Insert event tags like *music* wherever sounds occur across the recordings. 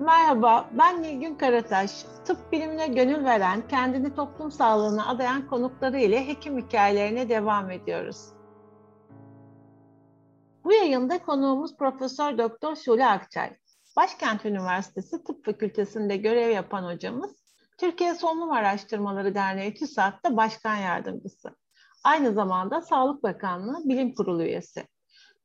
Merhaba, ben Nilgün Karataş. Tıp bilimine gönül veren, kendini toplum sağlığına adayan konukları ile hekim hikayelerine devam ediyoruz. Bu yayında konuğumuz Profesör Doktor Şule Akçay. Başkent Üniversitesi Tıp Fakültesi'nde görev yapan hocamız, Türkiye Solunum Araştırmaları Derneği TÜSAT'ta başkan yardımcısı. Aynı zamanda Sağlık Bakanlığı Bilim Kurulu üyesi.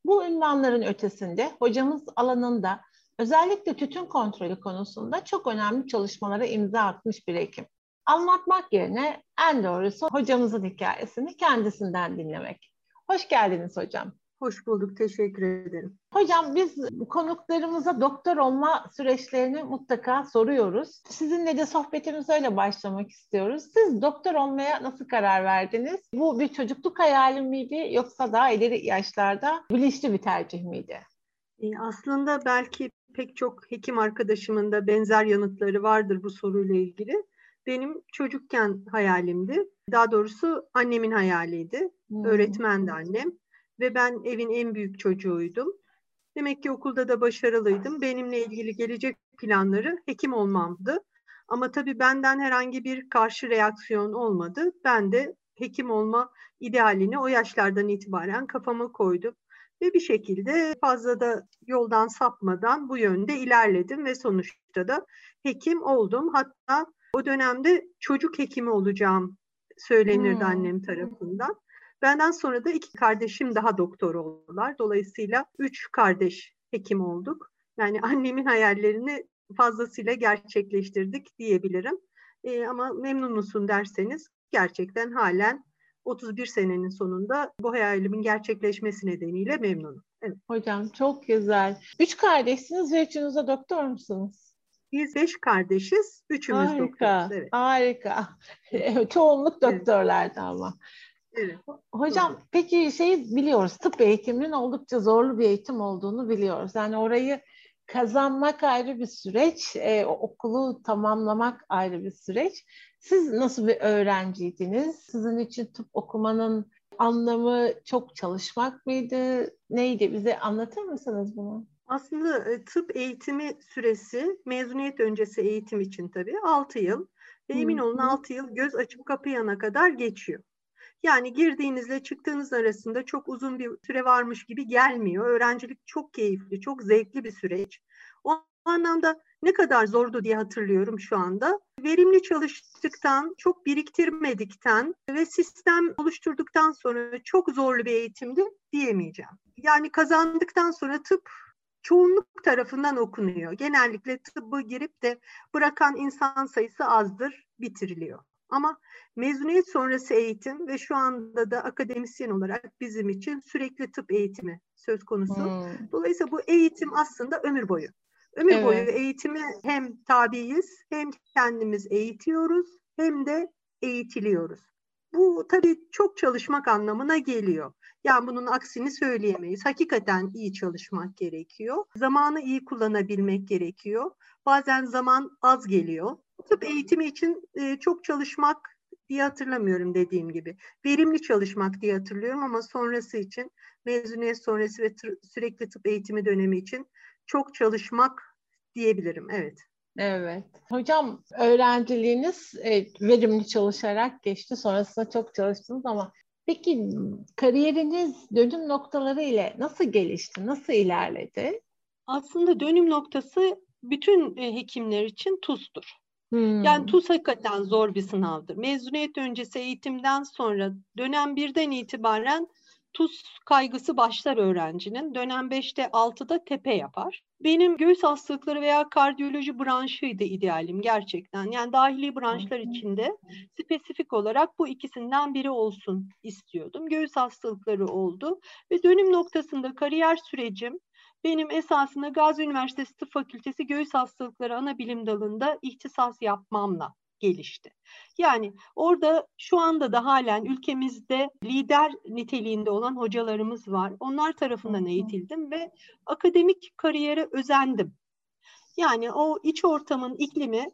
Bu ünvanların ötesinde hocamız alanında özellikle tütün kontrolü konusunda çok önemli çalışmalara imza atmış bir hekim. Anlatmak yerine en doğrusu hocamızın hikayesini kendisinden dinlemek. Hoş geldiniz hocam. Hoş bulduk, teşekkür ederim. Hocam biz konuklarımıza doktor olma süreçlerini mutlaka soruyoruz. Sizinle de sohbetimize öyle başlamak istiyoruz. Siz doktor olmaya nasıl karar verdiniz? Bu bir çocukluk hayali miydi yoksa daha ileri yaşlarda bilinçli bir tercih miydi? E, aslında belki pek çok hekim arkadaşımın da benzer yanıtları vardır bu soruyla ilgili. Benim çocukken hayalimdi. Daha doğrusu annemin hayaliydi. Hmm. Öğretmendi annem ve ben evin en büyük çocuğuydum. Demek ki okulda da başarılıydım. Benimle ilgili gelecek planları hekim olmamdı. Ama tabii benden herhangi bir karşı reaksiyon olmadı. Ben de hekim olma idealini o yaşlardan itibaren kafama koydum. Ve bir şekilde fazla da yoldan sapmadan bu yönde ilerledim ve sonuçta da hekim oldum. Hatta o dönemde çocuk hekimi olacağım söylenirdi hmm. annem tarafından. Benden sonra da iki kardeşim daha doktor oldular. Dolayısıyla üç kardeş hekim olduk. Yani annemin hayallerini fazlasıyla gerçekleştirdik diyebilirim. Ee, ama memnun musun derseniz gerçekten halen 31 senenin sonunda bu hayalimin gerçekleşmesi nedeniyle memnunum. Evet. Hocam çok güzel. Üç kardeşsiniz ve üçünüz de doktor musunuz? Biz beş kardeşiz, üçümüz harika, doktoruz. Evet. Harika. Çoğunluk doktorlardı ama. Evet. Hocam Doğru. peki şeyi biliyoruz tıp eğitiminin oldukça zorlu bir eğitim olduğunu biliyoruz. Yani orayı kazanmak ayrı bir süreç, e, okulu tamamlamak ayrı bir süreç. Siz nasıl bir öğrenciydiniz? Sizin için tıp okumanın anlamı çok çalışmak mıydı? Neydi? Bize anlatır mısınız bunu? Aslında e, tıp eğitimi süresi mezuniyet öncesi eğitim için tabii 6 yıl. Ve emin olun 6 yıl göz açıp kapayana kadar geçiyor. Yani girdiğinizle çıktığınız arasında çok uzun bir süre varmış gibi gelmiyor. Öğrencilik çok keyifli, çok zevkli bir süreç. O anlamda ne kadar zordu diye hatırlıyorum şu anda. Verimli çalıştıktan, çok biriktirmedikten ve sistem oluşturduktan sonra çok zorlu bir eğitimdi diyemeyeceğim. Yani kazandıktan sonra tıp çoğunluk tarafından okunuyor. Genellikle tıbbı girip de bırakan insan sayısı azdır, bitiriliyor. Ama mezuniyet sonrası eğitim ve şu anda da akademisyen olarak bizim için sürekli tıp eğitimi söz konusu. Hmm. Dolayısıyla bu eğitim aslında ömür boyu. Ömür evet. boyu eğitimi hem tabiiz hem kendimiz eğitiyoruz hem de eğitiliyoruz. Bu tabii çok çalışmak anlamına geliyor. Yani bunun aksini söyleyemeyiz. Hakikaten iyi çalışmak gerekiyor. Zamanı iyi kullanabilmek gerekiyor. Bazen zaman az geliyor. Tıp eğitimi için e, çok çalışmak diye hatırlamıyorum dediğim gibi. Verimli çalışmak diye hatırlıyorum ama sonrası için mezuniyet sonrası ve sürekli tıp eğitimi dönemi için çok çalışmak diyebilirim. Evet. Evet. Hocam öğrenciliğiniz e, verimli çalışarak geçti. Sonrasında çok çalıştınız ama peki kariyeriniz dönüm noktaları ile nasıl gelişti? Nasıl ilerledi? Aslında dönüm noktası bütün e, hekimler için TUS'tur. Hmm. Yani TUS hakikaten zor bir sınavdır. Mezuniyet öncesi eğitimden sonra dönem birden itibaren tuz kaygısı başlar öğrencinin. Dönem 5'te 6'da tepe yapar. Benim göğüs hastalıkları veya kardiyoloji branşıydı idealim gerçekten. Yani dahili branşlar içinde spesifik olarak bu ikisinden biri olsun istiyordum. Göğüs hastalıkları oldu ve dönüm noktasında kariyer sürecim benim esasında Gazi Üniversitesi Tıp Fakültesi Göğüs Hastalıkları ana bilim dalında ihtisas yapmamla gelişti. Yani orada şu anda da halen ülkemizde lider niteliğinde olan hocalarımız var. Onlar tarafından eğitildim ve akademik kariyere özendim. Yani o iç ortamın iklimi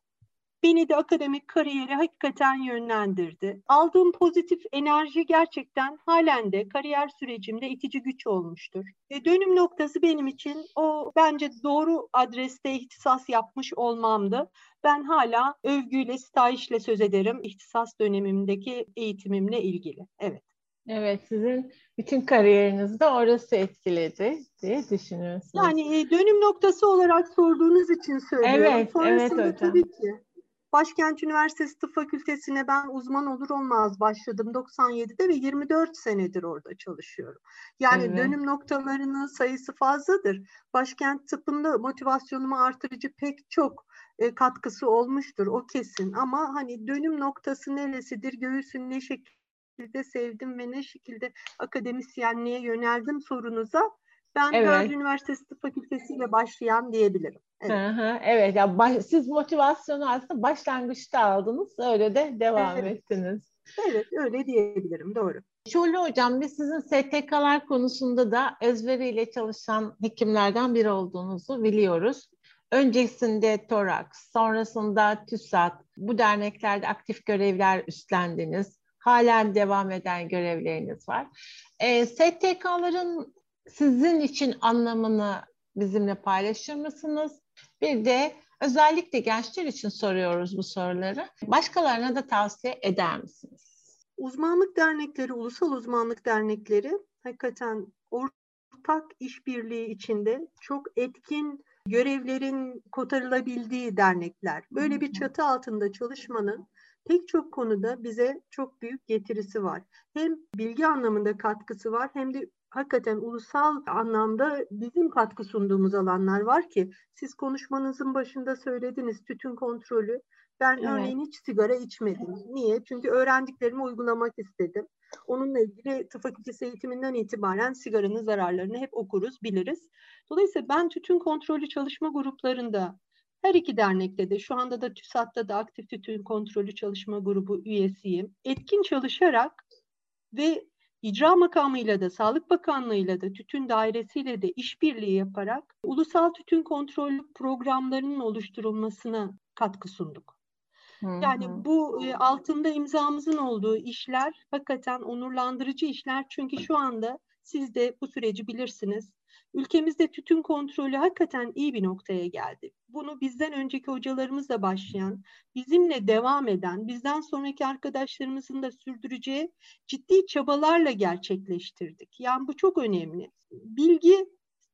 beni de akademik kariyere hakikaten yönlendirdi. Aldığım pozitif enerji gerçekten halen de kariyer sürecimde itici güç olmuştur. E, dönüm noktası benim için o bence doğru adreste ihtisas yapmış olmamdı. Ben hala övgüyle, stajla söz ederim ihtisas dönemimdeki eğitimimle ilgili. Evet. Evet, sizin bütün kariyerinizde orası etkiledi diye düşünüyorsunuz. Yani e, dönüm noktası olarak sorduğunuz için söylüyorum. Evet, Sonrasında evet hocam. tabii ki Başkent Üniversitesi Tıp Fakültesi'ne ben uzman olur olmaz başladım 97'de ve 24 senedir orada çalışıyorum. Yani evet. dönüm noktalarının sayısı fazladır. Başkent Tıp'ında motivasyonumu artırıcı pek çok e, katkısı olmuştur o kesin ama hani dönüm noktası neresidir göğsün ne şekilde sevdim ve ne şekilde akademisyenliğe yöneldim sorunuza ben evet. Üniversitesi Tıp Fakültesi ile başlayan diyebilirim. Evet. Ya baş, siz motivasyonu aslında başlangıçta aldınız. Öyle de devam evet. ettiniz. Evet öyle diyebilirim. Doğru. Şule Hocam biz sizin STK'lar konusunda da ezberiyle çalışan hekimlerden biri olduğunuzu biliyoruz. Öncesinde TORAX, sonrasında TÜSAT, bu derneklerde aktif görevler üstlendiniz. Halen devam eden görevleriniz var. E, STK'ların sizin için anlamını bizimle paylaşır mısınız? Bir de özellikle gençler için soruyoruz bu soruları. Başkalarına da tavsiye eder misiniz? Uzmanlık dernekleri, ulusal uzmanlık dernekleri hakikaten ortak işbirliği içinde çok etkin görevlerin kotarılabildiği dernekler. Böyle bir çatı altında çalışmanın pek çok konuda bize çok büyük getirisi var. Hem bilgi anlamında katkısı var hem de hakikaten ulusal anlamda bizim katkı sunduğumuz alanlar var ki siz konuşmanızın başında söylediniz tütün kontrolü. Ben evet. örneğin hiç sigara içmedim. Niye? Çünkü öğrendiklerimi uygulamak istedim. Onunla ilgili tıp fakültesi eğitiminden itibaren sigaranın zararlarını hep okuruz, biliriz. Dolayısıyla ben tütün kontrolü çalışma gruplarında her iki dernekte de şu anda da TÜSAT'ta da aktif tütün kontrolü çalışma grubu üyesiyim. Etkin çalışarak ve icra makamıyla da Sağlık Bakanlığı'yla da tütün dairesiyle de işbirliği yaparak ulusal tütün kontrolü programlarının oluşturulmasına katkı sunduk. Yani bu e, altında imzamızın olduğu işler hakikaten onurlandırıcı işler çünkü şu anda siz de bu süreci bilirsiniz. Ülkemizde tütün kontrolü hakikaten iyi bir noktaya geldi. Bunu bizden önceki hocalarımızla başlayan, bizimle devam eden, bizden sonraki arkadaşlarımızın da sürdüreceği ciddi çabalarla gerçekleştirdik. Yani bu çok önemli. Bilgi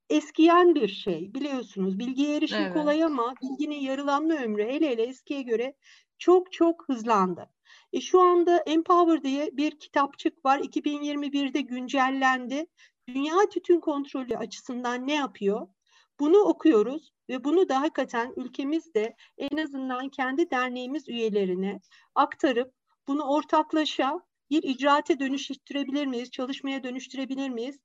eskiyen bir şey biliyorsunuz. Bilgiye erişim evet. kolay ama bilginin yarılanma ömrü hele hele eskiye göre çok çok hızlandı. E şu anda Empower diye bir kitapçık var. 2021'de güncellendi. Dünya tütün kontrolü açısından ne yapıyor? Bunu okuyoruz ve bunu da hakikaten ülkemizde en azından kendi derneğimiz üyelerine aktarıp bunu ortaklaşa bir icraate dönüştürebilir miyiz, çalışmaya dönüştürebilir miyiz?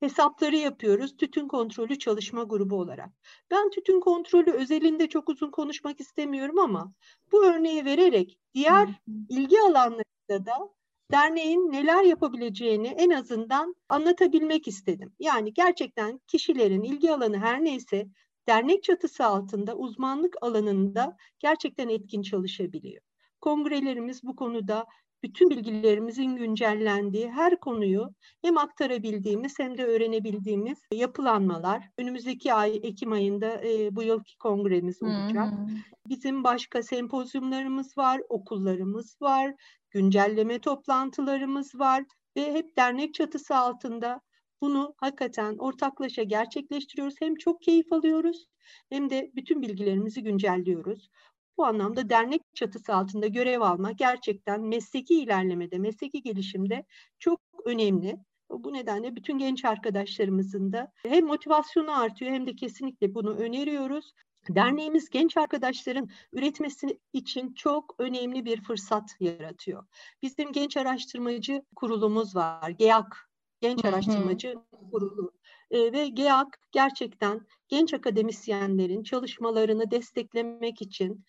hesapları yapıyoruz tütün kontrolü çalışma grubu olarak. Ben tütün kontrolü özelinde çok uzun konuşmak istemiyorum ama bu örneği vererek diğer ilgi alanlarında da derneğin neler yapabileceğini en azından anlatabilmek istedim. Yani gerçekten kişilerin ilgi alanı her neyse dernek çatısı altında uzmanlık alanında gerçekten etkin çalışabiliyor. Kongrelerimiz bu konuda bütün bilgilerimizin güncellendiği her konuyu hem aktarabildiğimiz hem de öğrenebildiğimiz yapılanmalar. Önümüzdeki ay Ekim ayında e, bu yılki kongremiz olacak. Hmm. Bizim başka sempozyumlarımız var, okullarımız var, güncelleme toplantılarımız var ve hep dernek çatısı altında bunu hakikaten ortaklaşa gerçekleştiriyoruz. Hem çok keyif alıyoruz hem de bütün bilgilerimizi güncelliyoruz. Bu anlamda dernek çatısı altında görev almak gerçekten mesleki ilerlemede, mesleki gelişimde çok önemli. Bu nedenle bütün genç arkadaşlarımızın da hem motivasyonu artıyor hem de kesinlikle bunu öneriyoruz. Derneğimiz genç arkadaşların üretmesi için çok önemli bir fırsat yaratıyor. Bizim genç araştırmacı kurulumuz var, GEAK, Genç Araştırmacı Kurulu. E, ve GEAK gerçekten genç akademisyenlerin çalışmalarını desteklemek için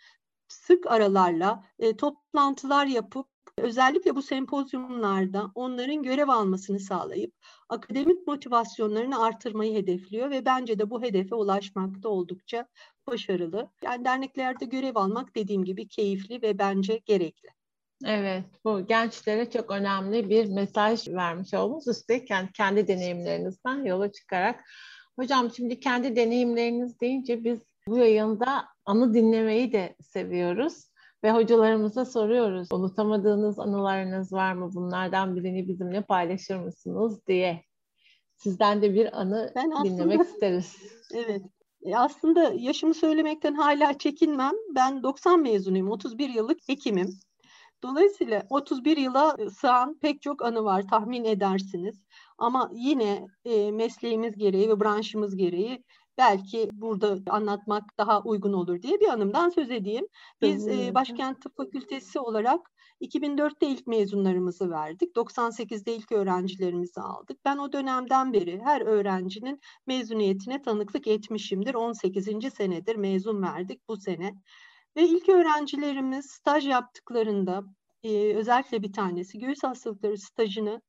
sık aralarla e, toplantılar yapıp özellikle bu sempozyumlarda onların görev almasını sağlayıp akademik motivasyonlarını artırmayı hedefliyor ve bence de bu hedefe ulaşmakta oldukça başarılı. Yani derneklerde görev almak dediğim gibi keyifli ve bence gerekli. Evet, bu gençlere çok önemli bir mesaj vermiş oldunuz. Üstelik kendi, kendi deneyimlerinizden yola çıkarak. Hocam şimdi kendi deneyimleriniz deyince biz bu yayında anı dinlemeyi de seviyoruz. Ve hocalarımıza soruyoruz. Unutamadığınız anılarınız var mı? Bunlardan birini bizimle paylaşır mısınız diye. Sizden de bir anı ben aslında, dinlemek isteriz. *laughs* Evet. E aslında yaşımı söylemekten hala çekinmem. Ben 90 mezunuyum. 31 yıllık hekimim. Dolayısıyla 31 yıla sığan pek çok anı var tahmin edersiniz. Ama yine e, mesleğimiz gereği ve branşımız gereği belki burada anlatmak daha uygun olur diye bir anımdan söz edeyim. Biz e, Başkent Tıp Fakültesi olarak 2004'te ilk mezunlarımızı verdik. 98'de ilk öğrencilerimizi aldık. Ben o dönemden beri her öğrencinin mezuniyetine tanıklık etmişimdir. 18. senedir mezun verdik bu sene. Ve ilk öğrencilerimiz staj yaptıklarında e, özellikle bir tanesi göğüs hastalıkları stajını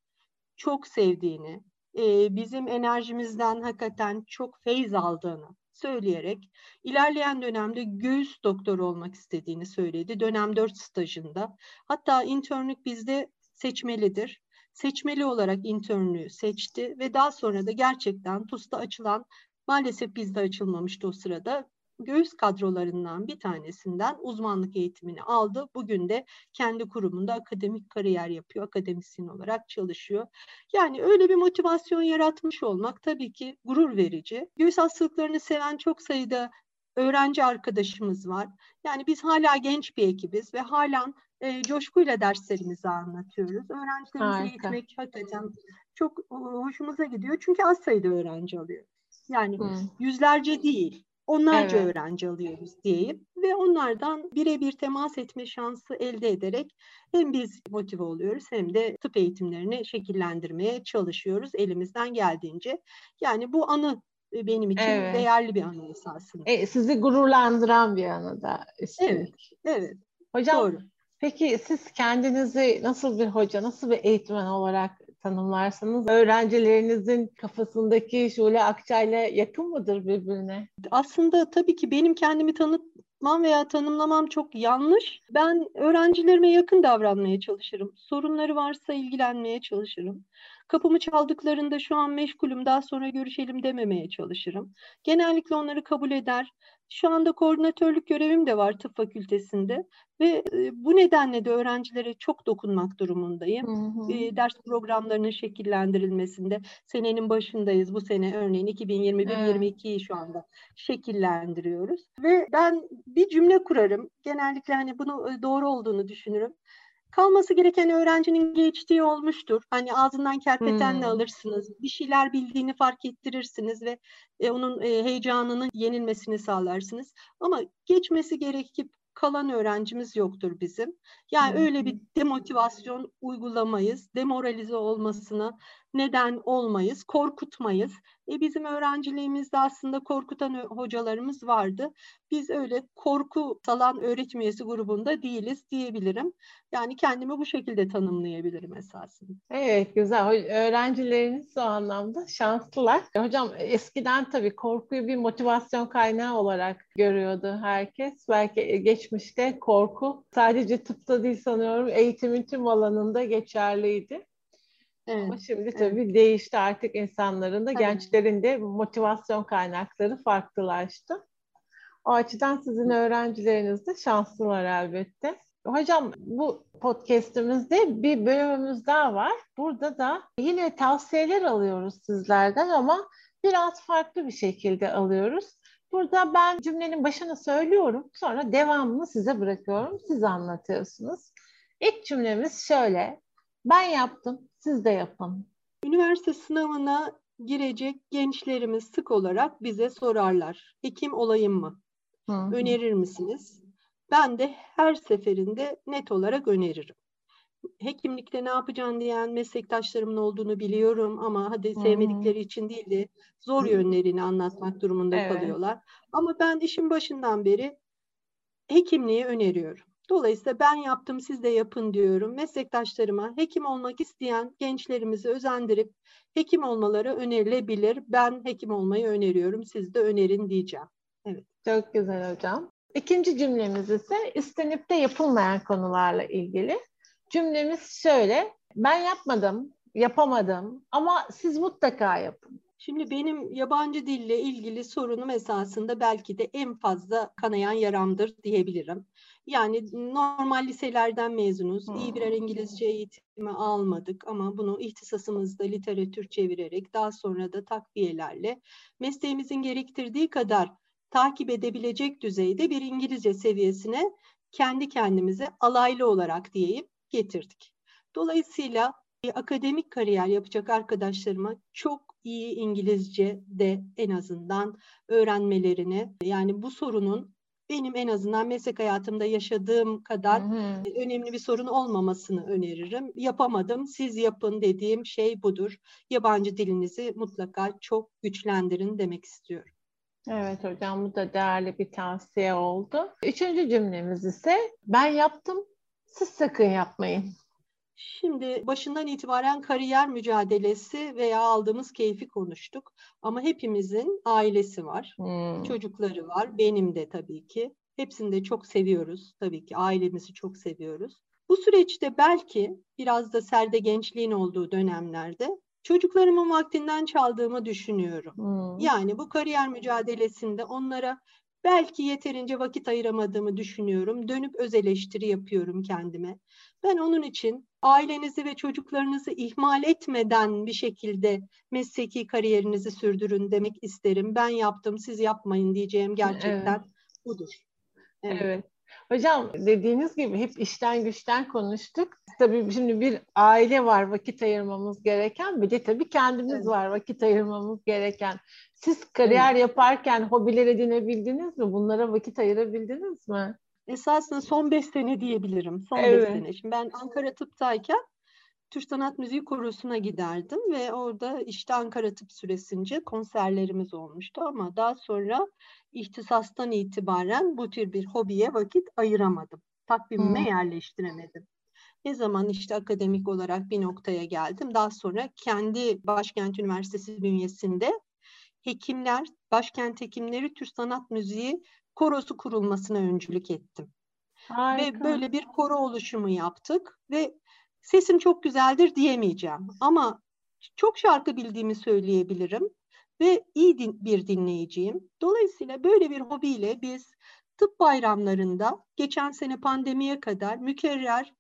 çok sevdiğini, e, bizim enerjimizden hakikaten çok feyz aldığını söyleyerek ilerleyen dönemde göğüs doktoru olmak istediğini söyledi. Dönem 4 stajında. Hatta internlük bizde seçmelidir. Seçmeli olarak internlüğü seçti ve daha sonra da gerçekten TUS'ta açılan maalesef bizde açılmamıştı o sırada göğüs kadrolarından bir tanesinden uzmanlık eğitimini aldı. Bugün de kendi kurumunda akademik kariyer yapıyor, akademisyen olarak çalışıyor. Yani öyle bir motivasyon yaratmış olmak tabii ki gurur verici. Göğüs hastalıklarını seven çok sayıda öğrenci arkadaşımız var. Yani biz hala genç bir ekibiz ve hala e, coşkuyla derslerimizi anlatıyoruz. Öğrencilerimizi eğitmek hakikaten çok hoşumuza gidiyor. Çünkü az sayıda öğrenci alıyor. Yani hmm. yüzlerce değil, onlarca evet. öğrenci alıyoruz diyeyim ve onlardan birebir temas etme şansı elde ederek hem biz motive oluyoruz hem de tıp eğitimlerini şekillendirmeye çalışıyoruz elimizden geldiğince. Yani bu anı e, benim için evet. değerli bir anı esasında. E, sizi gururlandıran bir anı da. Üstelik. Evet, evet. Hocam Doğru. peki siz kendinizi nasıl bir hoca, nasıl bir eğitmen olarak tanımlarsanız öğrencilerinizin kafasındaki Şule Akçay'la yakın mıdır birbirine? Aslında tabii ki benim kendimi tanıtmam veya tanımlamam çok yanlış. Ben öğrencilerime yakın davranmaya çalışırım. Sorunları varsa ilgilenmeye çalışırım. Kapımı çaldıklarında şu an meşgulüm daha sonra görüşelim dememeye çalışırım. Genellikle onları kabul eder. Şu anda koordinatörlük görevim de var tıp fakültesinde ve e, bu nedenle de öğrencilere çok dokunmak durumundayım. Hı hı. E, ders programlarının şekillendirilmesinde senenin başındayız. Bu sene örneğin 2021-22'yi evet. şu anda şekillendiriyoruz. Ve ben bir cümle kurarım. Genellikle hani bunu e, doğru olduğunu düşünürüm kalması gereken öğrencinin geçtiği olmuştur. Hani ağzından kerpetenle hmm. alırsınız. Bir şeyler bildiğini fark ettirirsiniz ve e, onun e, heyecanının yenilmesini sağlarsınız. Ama geçmesi gerekip kalan öğrencimiz yoktur bizim. Yani hmm. öyle bir demotivasyon uygulamayız. Demoralize olmasına neden olmayız, korkutmayız. E bizim öğrenciliğimizde aslında korkutan hocalarımız vardı. Biz öyle korku salan öğretim üyesi grubunda değiliz diyebilirim. Yani kendimi bu şekilde tanımlayabilirim esasında. Evet güzel. Öğrencileriniz o anlamda şanslılar. Hocam eskiden tabii korkuyu bir motivasyon kaynağı olarak görüyordu herkes. Belki geçmişte korku sadece tıpta değil sanıyorum eğitimin tüm alanında geçerliydi. Evet. Ama şimdi tabii evet. değişti artık insanların da, gençlerin de motivasyon kaynakları farklılaştı. O açıdan sizin öğrencileriniz de şanslılar elbette. Hocam bu podcast'imizde bir bölümümüz daha var. Burada da yine tavsiyeler alıyoruz sizlerden ama biraz farklı bir şekilde alıyoruz. Burada ben cümlenin başını söylüyorum. Sonra devamını size bırakıyorum. Siz anlatıyorsunuz. İlk cümlemiz şöyle. Ben yaptım, siz de yapın. Üniversite sınavına girecek gençlerimiz sık olarak bize sorarlar. Hekim olayım mı? Hı-hı. Önerir misiniz? Ben de her seferinde net olarak öneririm. Hekimlikte ne yapacaksın diyen meslektaşlarımın olduğunu biliyorum ama hadi sevmedikleri için değil de zor yönlerini anlatmak durumunda evet. kalıyorlar. Ama ben işin başından beri hekimliği öneriyorum. Dolayısıyla ben yaptım siz de yapın diyorum. Meslektaşlarıma hekim olmak isteyen gençlerimizi özendirip hekim olmaları önerilebilir. Ben hekim olmayı öneriyorum. Siz de önerin diyeceğim. Evet. Çok güzel hocam. İkinci cümlemiz ise istenip de yapılmayan konularla ilgili. Cümlemiz şöyle. Ben yapmadım, yapamadım ama siz mutlaka yapın. Şimdi benim yabancı dille ilgili sorunum esasında belki de en fazla kanayan yaramdır diyebilirim. Yani normal liselerden mezunuz. Hmm. İyi birer İngilizce eğitimi almadık ama bunu ihtisasımızda literatür çevirerek daha sonra da takviyelerle mesleğimizin gerektirdiği kadar takip edebilecek düzeyde bir İngilizce seviyesine kendi kendimize alaylı olarak diyeyim getirdik. Dolayısıyla akademik kariyer yapacak arkadaşlarıma çok iyi İngilizce de en azından öğrenmelerini yani bu sorunun benim en azından meslek hayatımda yaşadığım kadar hı hı. önemli bir sorun olmamasını öneririm. Yapamadım, siz yapın dediğim şey budur. Yabancı dilinizi mutlaka çok güçlendirin demek istiyorum. Evet hocam bu da değerli bir tavsiye oldu. Üçüncü cümlemiz ise ben yaptım, siz sakın yapmayın. Şimdi başından itibaren kariyer mücadelesi veya aldığımız keyfi konuştuk. Ama hepimizin ailesi var, hmm. çocukları var, benim de tabii ki. Hepsini de çok seviyoruz tabii ki, ailemizi çok seviyoruz. Bu süreçte belki biraz da serde gençliğin olduğu dönemlerde çocuklarımın vaktinden çaldığımı düşünüyorum. Hmm. Yani bu kariyer mücadelesinde onlara belki yeterince vakit ayıramadığımı düşünüyorum. Dönüp öz eleştiri yapıyorum kendime. Ben onun için ailenizi ve çocuklarınızı ihmal etmeden bir şekilde mesleki kariyerinizi sürdürün demek isterim. Ben yaptım, siz yapmayın diyeceğim gerçekten evet. budur. Evet. evet. Hocam dediğiniz gibi hep işten güçten konuştuk. Tabii şimdi bir aile var vakit ayırmamız gereken bir de tabii kendimiz evet. var vakit ayırmamız gereken. Siz kariyer evet. yaparken hobiler edinebildiniz mi? Bunlara vakit ayırabildiniz mi? Esasında son beş sene diyebilirim. Son evet. beş sene. Şimdi ben Ankara Tıp'tayken Türk Sanat Müziği Korosu'na giderdim ve orada işte Ankara Tıp süresince konserlerimiz olmuştu ama daha sonra ihtisastan itibaren bu tür bir hobiye vakit ayıramadım. Takvimime hmm. yerleştiremedim. Ne zaman işte akademik olarak bir noktaya geldim. Daha sonra kendi Başkent Üniversitesi bünyesinde hekimler, Başkent Hekimleri Türk Sanat Müziği Korosu kurulmasına öncülük ettim. Harika. Ve böyle bir koro oluşumu yaptık ve sesim çok güzeldir diyemeyeceğim ama çok şarkı bildiğimi söyleyebilirim ve iyi din, bir dinleyiciyim. Dolayısıyla böyle bir hobiyle biz tıp bayramlarında geçen sene pandemiye kadar mükerrer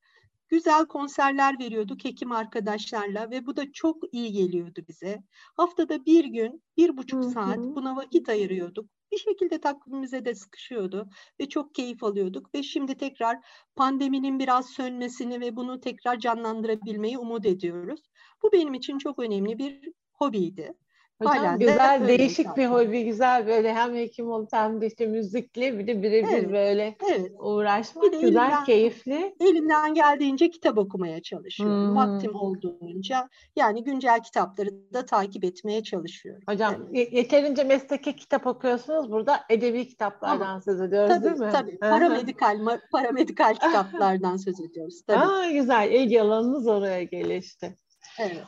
güzel konserler veriyorduk hekim arkadaşlarla ve bu da çok iyi geliyordu bize. Haftada bir gün, bir buçuk saat buna vakit ayırıyorduk. Bir şekilde takvimimize de sıkışıyordu ve çok keyif alıyorduk ve şimdi tekrar pandeminin biraz sönmesini ve bunu tekrar canlandırabilmeyi umut ediyoruz. Bu benim için çok önemli bir hobiydi. Hocam Halen güzel, de değişik zaten. bir hobi, güzel böyle hem hekim olup hem de işte müzikli bir de birebir evet, böyle evet. uğraşmak bir de güzel, elimden, keyifli. Elimden geldiğince kitap okumaya çalışıyorum. Hmm. Vaktim olduğunca yani güncel kitapları da takip etmeye çalışıyorum. Hocam evet. yeterince mesleki kitap okuyorsunuz. Burada edebi kitaplardan Ama, söz ediyoruz tabii, değil mi? Tabii. Paramedikal, paramedikal *laughs* kitaplardan söz ediyoruz. Tabii. Aa, güzel. İlgi alanınız oraya gelişti. Evet.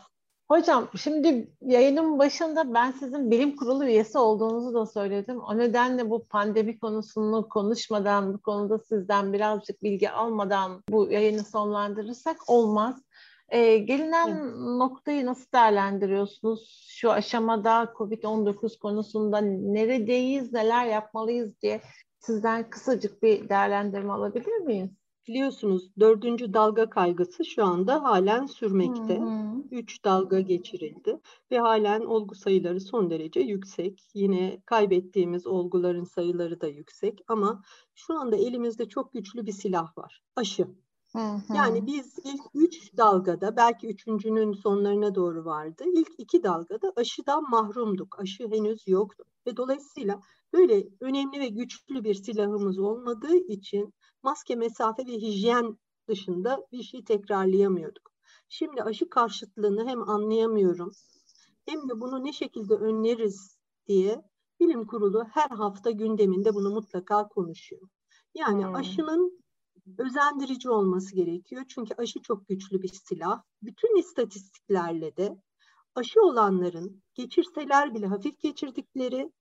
Hocam şimdi yayının başında ben sizin bilim kurulu üyesi olduğunuzu da söyledim. O nedenle bu pandemi konusunu konuşmadan, bu konuda sizden birazcık bilgi almadan bu yayını sonlandırırsak olmaz. Ee, gelinen evet. noktayı nasıl değerlendiriyorsunuz? Şu aşamada COVID-19 konusunda neredeyiz, neler yapmalıyız diye sizden kısacık bir değerlendirme alabilir miyiz? Biliyorsunuz dördüncü dalga kaygısı şu anda halen sürmekte. Hı hı. Üç dalga geçirildi ve halen olgu sayıları son derece yüksek. Yine kaybettiğimiz olguların sayıları da yüksek ama şu anda elimizde çok güçlü bir silah var. Aşı. Hı hı. Yani biz ilk üç dalgada belki üçüncünün sonlarına doğru vardı. İlk iki dalgada aşıdan mahrumduk. Aşı henüz yoktu. Ve dolayısıyla böyle önemli ve güçlü bir silahımız olmadığı için maske, mesafe ve hijyen dışında bir şey tekrarlayamıyorduk. Şimdi aşı karşıtlığını hem anlayamıyorum hem de bunu ne şekilde önleriz diye bilim kurulu her hafta gündeminde bunu mutlaka konuşuyor. Yani hmm. aşının özendirici olması gerekiyor. Çünkü aşı çok güçlü bir silah. Bütün istatistiklerle de aşı olanların geçirseler bile hafif geçirdikleri,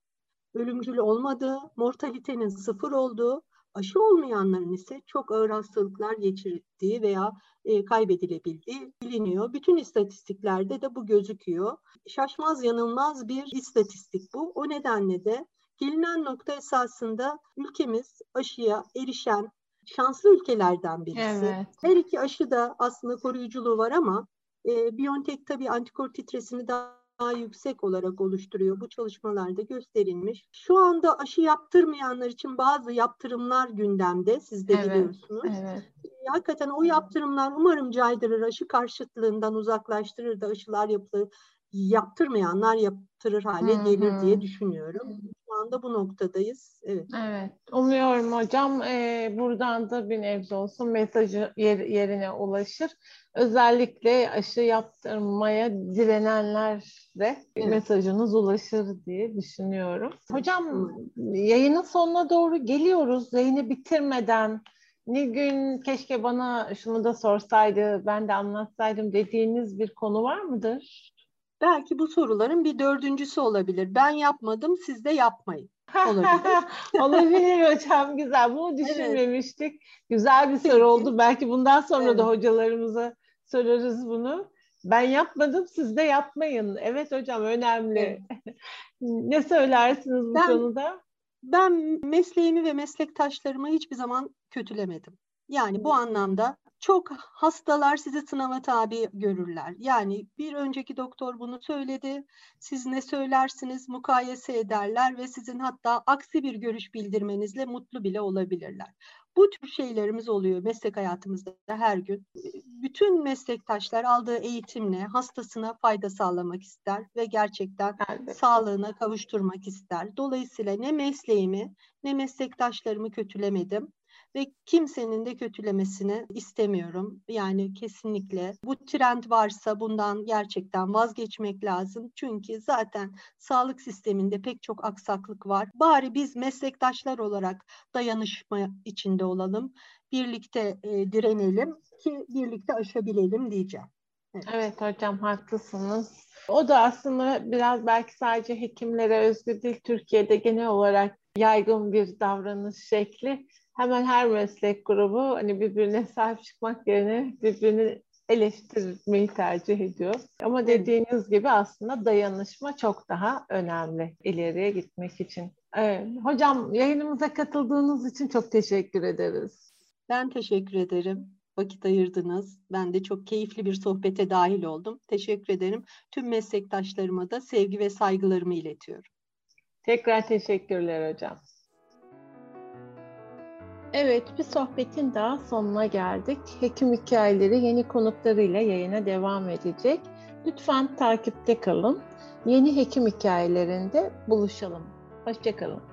ölümcül olmadığı, mortalitenin sıfır olduğu, aşı olmayanların ise çok ağır hastalıklar geçirdiği veya e, kaybedilebildiği biliniyor. Bütün istatistiklerde de bu gözüküyor. Şaşmaz yanılmaz bir istatistik bu. O nedenle de gelinen nokta esasında ülkemiz aşıya erişen şanslı ülkelerden birisi. Evet. Her iki aşı da aslında koruyuculuğu var ama e, BioNTech tabii antikor titresini daha daha yüksek olarak oluşturuyor. Bu çalışmalarda gösterilmiş. Şu anda aşı yaptırmayanlar için bazı yaptırımlar gündemde. Siz de evet, biliyorsunuz. Evet. Hakikaten o yaptırımlar umarım caydırır, aşı karşıtlığından uzaklaştırır da aşılar yapılır. Yaptırmayanlar yaptırır hale Hı-hı. gelir diye düşünüyorum anda bu noktadayız. Evet. Evet. Umuyorum hocam e, buradan da bir nebze olsun mesajı yer, yerine ulaşır. Özellikle aşı yaptırmaya direnenler de evet. mesajınız ulaşır diye düşünüyorum. Hocam yayının sonuna doğru geliyoruz. Yayını bitirmeden gün keşke bana şunu da sorsaydı, ben de anlatsaydım dediğiniz bir konu var mıdır? Belki bu soruların bir dördüncüsü olabilir. Ben yapmadım, siz de yapmayın. Olabilir. *laughs* olabilir hocam güzel. Bunu düşünmemiştik. Evet. Güzel bir soru oldu. *laughs* Belki bundan sonra evet. da hocalarımıza sorarız bunu. Ben yapmadım, siz de yapmayın. Evet hocam önemli. Evet. *laughs* ne söylersiniz bu ben, konuda? Ben mesleğimi ve meslektaşlarımı hiçbir zaman kötülemedim. Yani bu anlamda çok hastalar sizi sınava tabi görürler. Yani bir önceki doktor bunu söyledi, siz ne söylersiniz mukayese ederler ve sizin hatta aksi bir görüş bildirmenizle mutlu bile olabilirler. Bu tür şeylerimiz oluyor meslek hayatımızda her gün. Bütün meslektaşlar aldığı eğitimle hastasına fayda sağlamak ister ve gerçekten evet. sağlığına kavuşturmak ister. Dolayısıyla ne mesleğimi ne meslektaşlarımı kötülemedim ve kimsenin de kötülemesini istemiyorum. Yani kesinlikle bu trend varsa bundan gerçekten vazgeçmek lazım. Çünkü zaten sağlık sisteminde pek çok aksaklık var. Bari biz meslektaşlar olarak dayanışma içinde olalım. Birlikte e, direnelim ki birlikte aşabilelim diyeceğim. Evet. evet hocam haklısınız. O da aslında biraz belki sadece hekimlere özgü değil, Türkiye'de genel olarak yaygın bir davranış şekli hemen her meslek grubu hani birbirine sahip çıkmak yerine birbirini eleştirmeyi tercih ediyor. Ama dediğiniz gibi aslında dayanışma çok daha önemli ileriye gitmek için. Evet. Hocam yayınımıza katıldığınız için çok teşekkür ederiz. Ben teşekkür ederim. Vakit ayırdınız. Ben de çok keyifli bir sohbete dahil oldum. Teşekkür ederim. Tüm meslektaşlarıma da sevgi ve saygılarımı iletiyorum. Tekrar teşekkürler hocam. Evet, bir sohbetin daha sonuna geldik. Hekim hikayeleri yeni konuklarıyla yayına devam edecek. Lütfen takipte kalın. Yeni hekim hikayelerinde buluşalım. Hoşçakalın.